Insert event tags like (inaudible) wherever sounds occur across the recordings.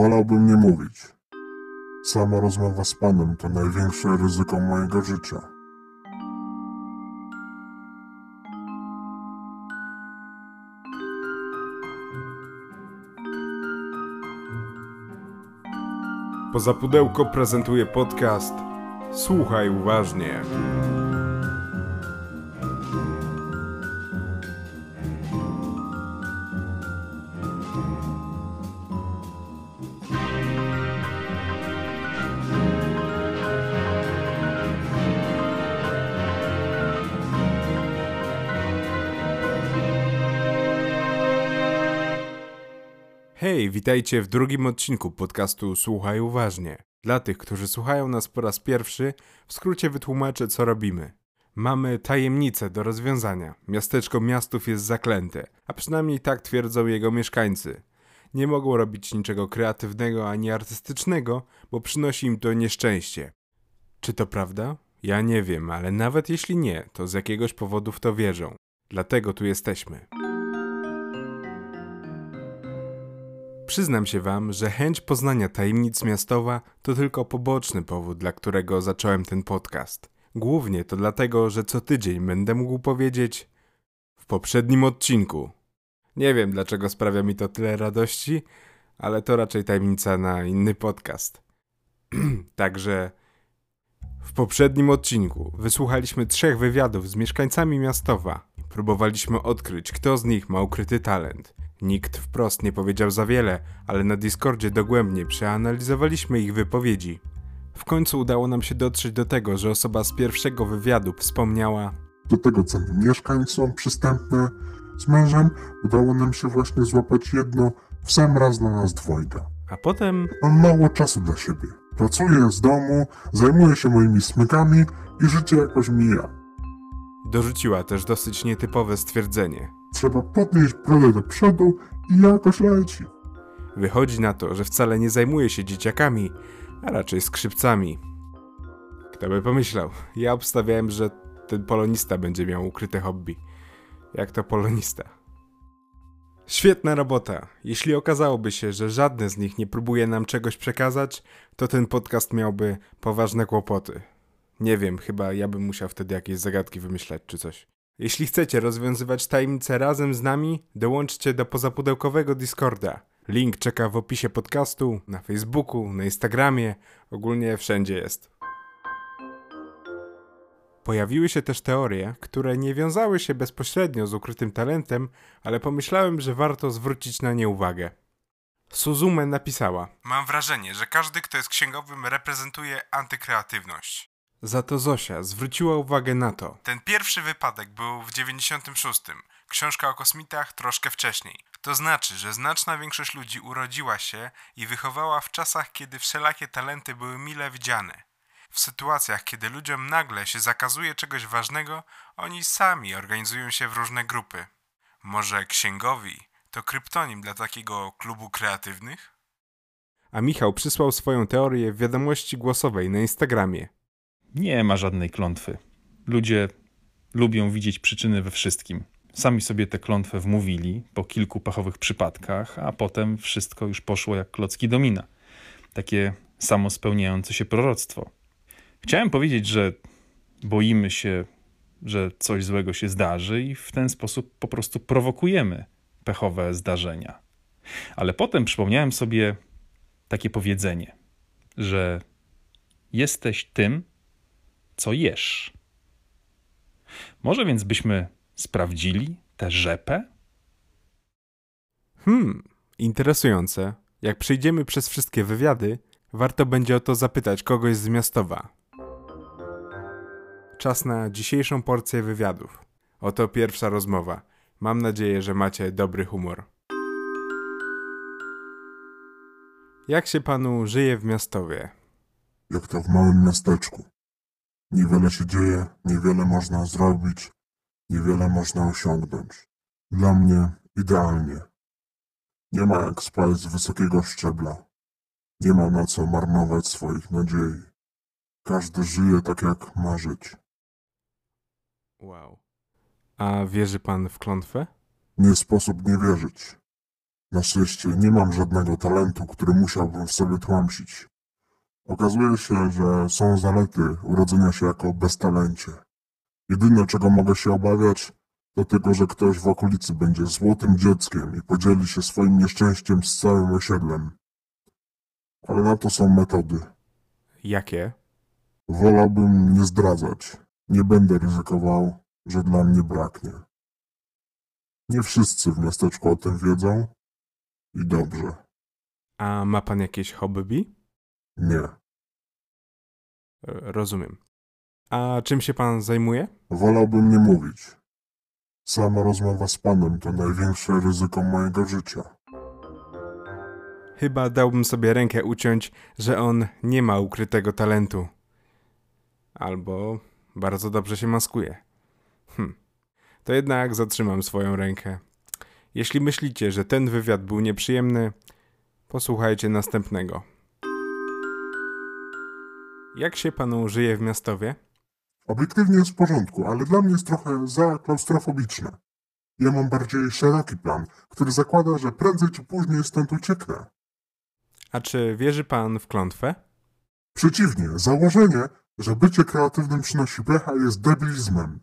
wolałbym nie mówić. Sama rozmowa z panem to największe ryzyko mojego życia. Poza pudełko prezentuje podcast Słuchaj uważnie. Hej, witajcie w drugim odcinku podcastu Słuchaj Uważnie. Dla tych, którzy słuchają nas po raz pierwszy, w skrócie wytłumaczę, co robimy. Mamy tajemnicę do rozwiązania. Miasteczko miastów jest zaklęte, a przynajmniej tak twierdzą jego mieszkańcy. Nie mogą robić niczego kreatywnego ani artystycznego, bo przynosi im to nieszczęście. Czy to prawda? Ja nie wiem, ale nawet jeśli nie, to z jakiegoś powodu w to wierzą. Dlatego tu jesteśmy. Przyznam się wam, że chęć poznania tajemnic miastowa to tylko poboczny powód, dla którego zacząłem ten podcast. Głównie to dlatego, że co tydzień będę mógł powiedzieć w poprzednim odcinku. Nie wiem dlaczego sprawia mi to tyle radości, ale to raczej tajemnica na inny podcast. (clears throat) Także w poprzednim odcinku wysłuchaliśmy trzech wywiadów z mieszkańcami miastowa. Próbowaliśmy odkryć, kto z nich ma ukryty talent. Nikt wprost nie powiedział za wiele, ale na Discordzie dogłębnie przeanalizowaliśmy ich wypowiedzi. W końcu udało nam się dotrzeć do tego, że osoba z pierwszego wywiadu wspomniała Do tego centrum mieszkań są przystępne. Z mężem udało nam się właśnie złapać jedno w sam raz na nas dwojga. a potem Mam mało czasu dla siebie. Pracuję z domu, zajmuję się moimi smykami i życie jakoś mija. dorzuciła też dosyć nietypowe stwierdzenie. Trzeba podnieść brodę do przodu i jakoś leci. Wychodzi na to, że wcale nie zajmuje się dzieciakami, a raczej skrzypcami. Kto by pomyślał? Ja obstawiałem, że ten polonista będzie miał ukryte hobby. Jak to polonista? Świetna robota. Jeśli okazałoby się, że żadne z nich nie próbuje nam czegoś przekazać, to ten podcast miałby poważne kłopoty. Nie wiem, chyba ja bym musiał wtedy jakieś zagadki wymyślać czy coś. Jeśli chcecie rozwiązywać tajemnice razem z nami, dołączcie do pozapudełkowego Discorda. Link czeka w opisie podcastu, na Facebooku, na Instagramie, ogólnie wszędzie jest. Pojawiły się też teorie, które nie wiązały się bezpośrednio z ukrytym talentem, ale pomyślałem, że warto zwrócić na nie uwagę. Suzume napisała: Mam wrażenie, że każdy, kto jest księgowym, reprezentuje antykreatywność. Za to Zosia zwróciła uwagę na to. Ten pierwszy wypadek był w 96. Książka o kosmitach troszkę wcześniej. To znaczy, że znaczna większość ludzi urodziła się i wychowała w czasach, kiedy wszelakie talenty były mile widziane. W sytuacjach, kiedy ludziom nagle się zakazuje czegoś ważnego, oni sami organizują się w różne grupy. Może księgowi to kryptonim dla takiego klubu kreatywnych? A Michał przysłał swoją teorię w wiadomości głosowej na Instagramie. Nie ma żadnej klątwy. Ludzie lubią widzieć przyczyny we wszystkim. Sami sobie tę klątwę wmówili po kilku pachowych przypadkach, a potem wszystko już poszło jak klocki domina. Takie samo spełniające się proroctwo. Chciałem powiedzieć, że boimy się, że coś złego się zdarzy i w ten sposób po prostu prowokujemy pechowe zdarzenia. Ale potem przypomniałem sobie takie powiedzenie, że jesteś tym, co jesz. Może więc byśmy sprawdzili tę rzepę? Hmm, interesujące. Jak przejdziemy przez wszystkie wywiady, warto będzie o to zapytać kogoś z miastowa. Czas na dzisiejszą porcję wywiadów. Oto pierwsza rozmowa. Mam nadzieję, że macie dobry humor. Jak się panu żyje w miastowie? Jak to w małym miasteczku. Niewiele się dzieje, niewiele można zrobić, niewiele można osiągnąć. Dla mnie idealnie. Nie ma jak spać z wysokiego szczebla. Nie ma na co marnować swoich nadziei. Każdy żyje tak jak ma żyć. Wow. A wierzy pan w klątwę? Nie sposób nie wierzyć. Na szczęście nie mam żadnego talentu, który musiałbym w sobie tłamsić. Okazuje się, że są zalety urodzenia się jako beztalencie. Jedyne, czego mogę się obawiać, to tego, że ktoś w okolicy będzie złotym dzieckiem i podzieli się swoim nieszczęściem z całym osiedlem. Ale na to są metody. Jakie? Wolałbym nie zdradzać. Nie będę ryzykował, że dla mnie braknie. Nie wszyscy w miasteczku o tym wiedzą i dobrze. A ma pan jakieś hobby? Nie. Rozumiem. A czym się pan zajmuje? Wolałbym nie mówić. Sama rozmowa z panem to największe ryzyko mojego życia. Chyba dałbym sobie rękę uciąć, że on nie ma ukrytego talentu. Albo bardzo dobrze się maskuje. Hm. To jednak zatrzymam swoją rękę. Jeśli myślicie, że ten wywiad był nieprzyjemny, posłuchajcie następnego. Jak się panu żyje w miastowie? Obiektywnie jest w porządku, ale dla mnie jest trochę za klaustrofobiczne. Ja mam bardziej szeroki plan, który zakłada, że prędzej czy później stąd ucieknę. A czy wierzy pan w klątwę? Przeciwnie, założenie, że bycie kreatywnym przynosi pecha jest debilizmem.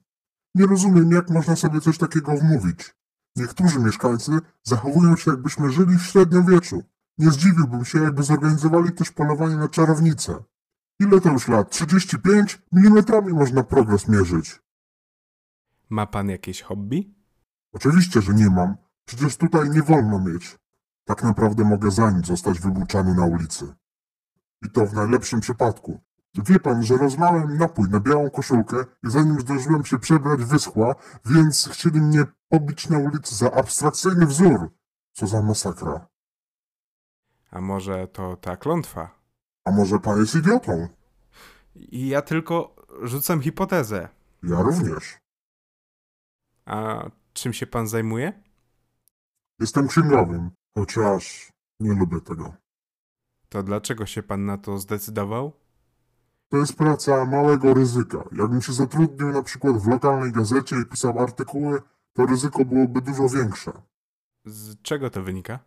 Nie rozumiem, jak można sobie coś takiego wmówić. Niektórzy mieszkańcy zachowują się, jakbyśmy żyli w średniowieczu. Nie zdziwiłbym się, jakby zorganizowali też polowanie na czarownicę. Ile to już lat? 35? Milimetrami można progres mierzyć. Ma pan jakieś hobby? Oczywiście, że nie mam. Przecież tutaj nie wolno mieć. Tak naprawdę mogę za nic zostać wybuczany na ulicy. I to w najlepszym przypadku. Wie pan, że rozlałem napój na białą koszulkę i zanim zdążyłem się przebrać wyschła, więc chcieli mnie pobić na ulicy za abstrakcyjny wzór. Co za masakra. A może to ta klątwa? A może pan jest idiotą? Ja tylko rzucam hipotezę. Ja również. A czym się pan zajmuje? Jestem księgowym, chociaż nie lubię tego. To dlaczego się pan na to zdecydował? To jest praca małego ryzyka. Jakbym się zatrudnił na przykład w lokalnej gazecie i pisał artykuły, to ryzyko byłoby dużo większe. Z czego to wynika?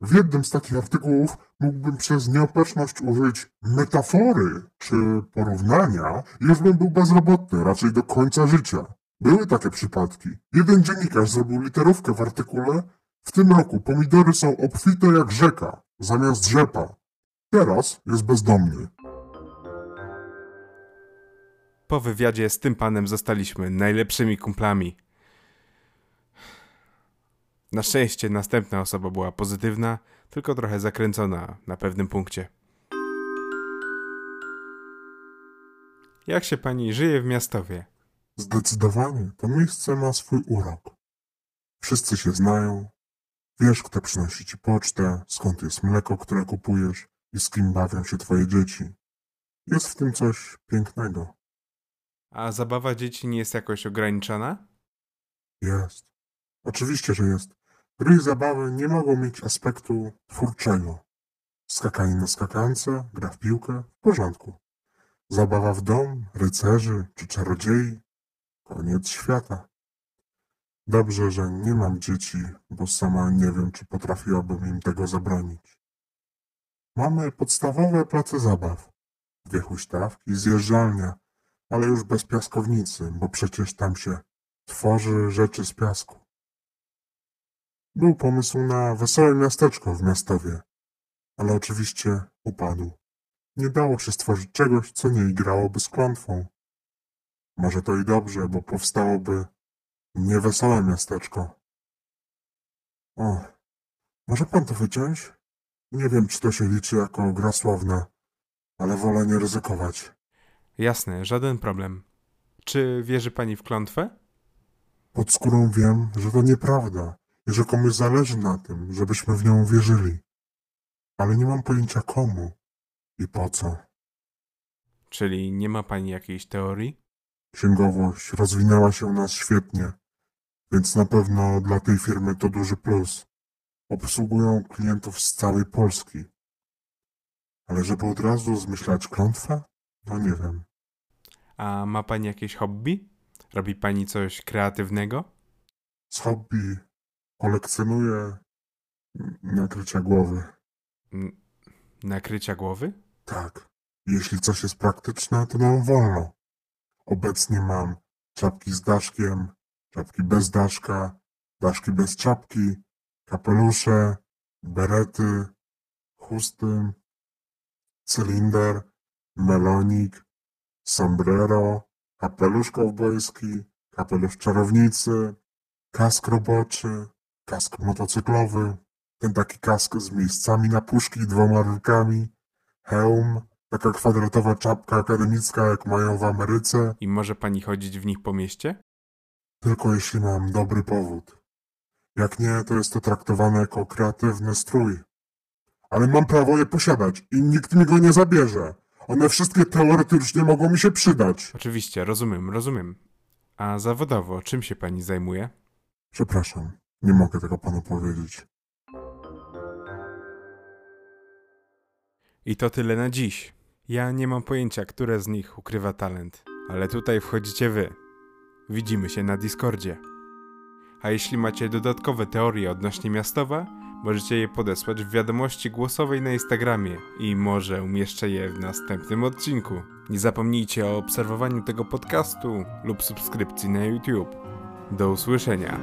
W jednym z takich artykułów mógłbym przez nieopatrzność użyć metafory czy porównania już bym był bezrobotny raczej do końca życia. Były takie przypadki. Jeden dziennikarz zrobił literówkę w artykule W tym roku pomidory są obfite jak rzeka, zamiast rzepa. Teraz jest bezdomny. Po wywiadzie z tym panem zostaliśmy najlepszymi kumplami. Na szczęście następna osoba była pozytywna, tylko trochę zakręcona na pewnym punkcie. Jak się pani żyje w miastowie? Zdecydowanie to miejsce ma swój urok. Wszyscy się znają. Wiesz, kto przynosi ci pocztę, skąd jest mleko, które kupujesz i z kim bawią się twoje dzieci. Jest w tym coś pięknego. A zabawa dzieci nie jest jakoś ograniczona? Jest. Oczywiście, że jest. Gry zabawy nie mogą mieć aspektu twórczego. Skakanie na skakance, gra w piłkę, w porządku. Zabawa w dom, rycerzy czy czarodziei, koniec świata. Dobrze, że nie mam dzieci, bo sama nie wiem, czy potrafiłabym im tego zabronić. Mamy podstawowe place zabaw. Dwie huśtawki, zjeżdżalnia, ale już bez piaskownicy, bo przecież tam się tworzy rzeczy z piasku. Był pomysł na wesołe miasteczko w miastowie, ale oczywiście upadł. Nie dało się stworzyć czegoś, co nie igrałoby z klątwą. Może to i dobrze, bo powstałoby niewesołe miasteczko. O, może pan to wyciąć? Nie wiem, czy to się liczy jako gra słowna, ale wolę nie ryzykować. Jasne, żaden problem. Czy wierzy pani w klątwę? Pod skórą wiem, że to nieprawda i że komuś zależy na tym, żebyśmy w nią wierzyli. Ale nie mam pojęcia komu i po co. Czyli nie ma pani jakiejś teorii? Księgowość rozwinęła się u nas świetnie, więc na pewno dla tej firmy to duży plus. Obsługują klientów z całej Polski. Ale żeby od razu zmyślać klątwę? No nie wiem. A ma pani jakieś hobby? Robi pani coś kreatywnego? Z hobby kolekcjonuję Nakrycia głowy. N- nakrycia głowy? Tak. Jeśli coś jest praktyczne, to nam wolno. Obecnie mam czapki z daszkiem, czapki bez daszka, daszki bez czapki, kapelusze, berety, chusty, cylinder, melonik, sombrero, kapelusz kowbojski, kapelusz czarownicy, kask roboczy, kask motocyklowy, ten taki kask z miejscami na puszki i dwoma rurkami, hełm, taka kwadratowa czapka akademicka, jak mają w Ameryce, I może pani chodzić w nich po mieście? tylko jeśli mam dobry powód. Jak nie, to jest to traktowane jako kreatywny strój. Ale mam prawo je posiadać i nikt mi go nie zabierze. One wszystkie teoretycznie mogą mi się przydać. Oczywiście, rozumiem, rozumiem. A zawodowo, czym się pani zajmuje? Przepraszam, nie mogę tego panu powiedzieć. I to tyle na dziś. Ja nie mam pojęcia, które z nich ukrywa talent, ale tutaj wchodzicie wy. Widzimy się na Discordzie. A jeśli macie dodatkowe teorie odnośnie miastowa, możecie je podesłać w wiadomości głosowej na Instagramie i może umieszczę je w następnym odcinku. Nie zapomnijcie o obserwowaniu tego podcastu lub subskrypcji na YouTube. Do usłyszenia.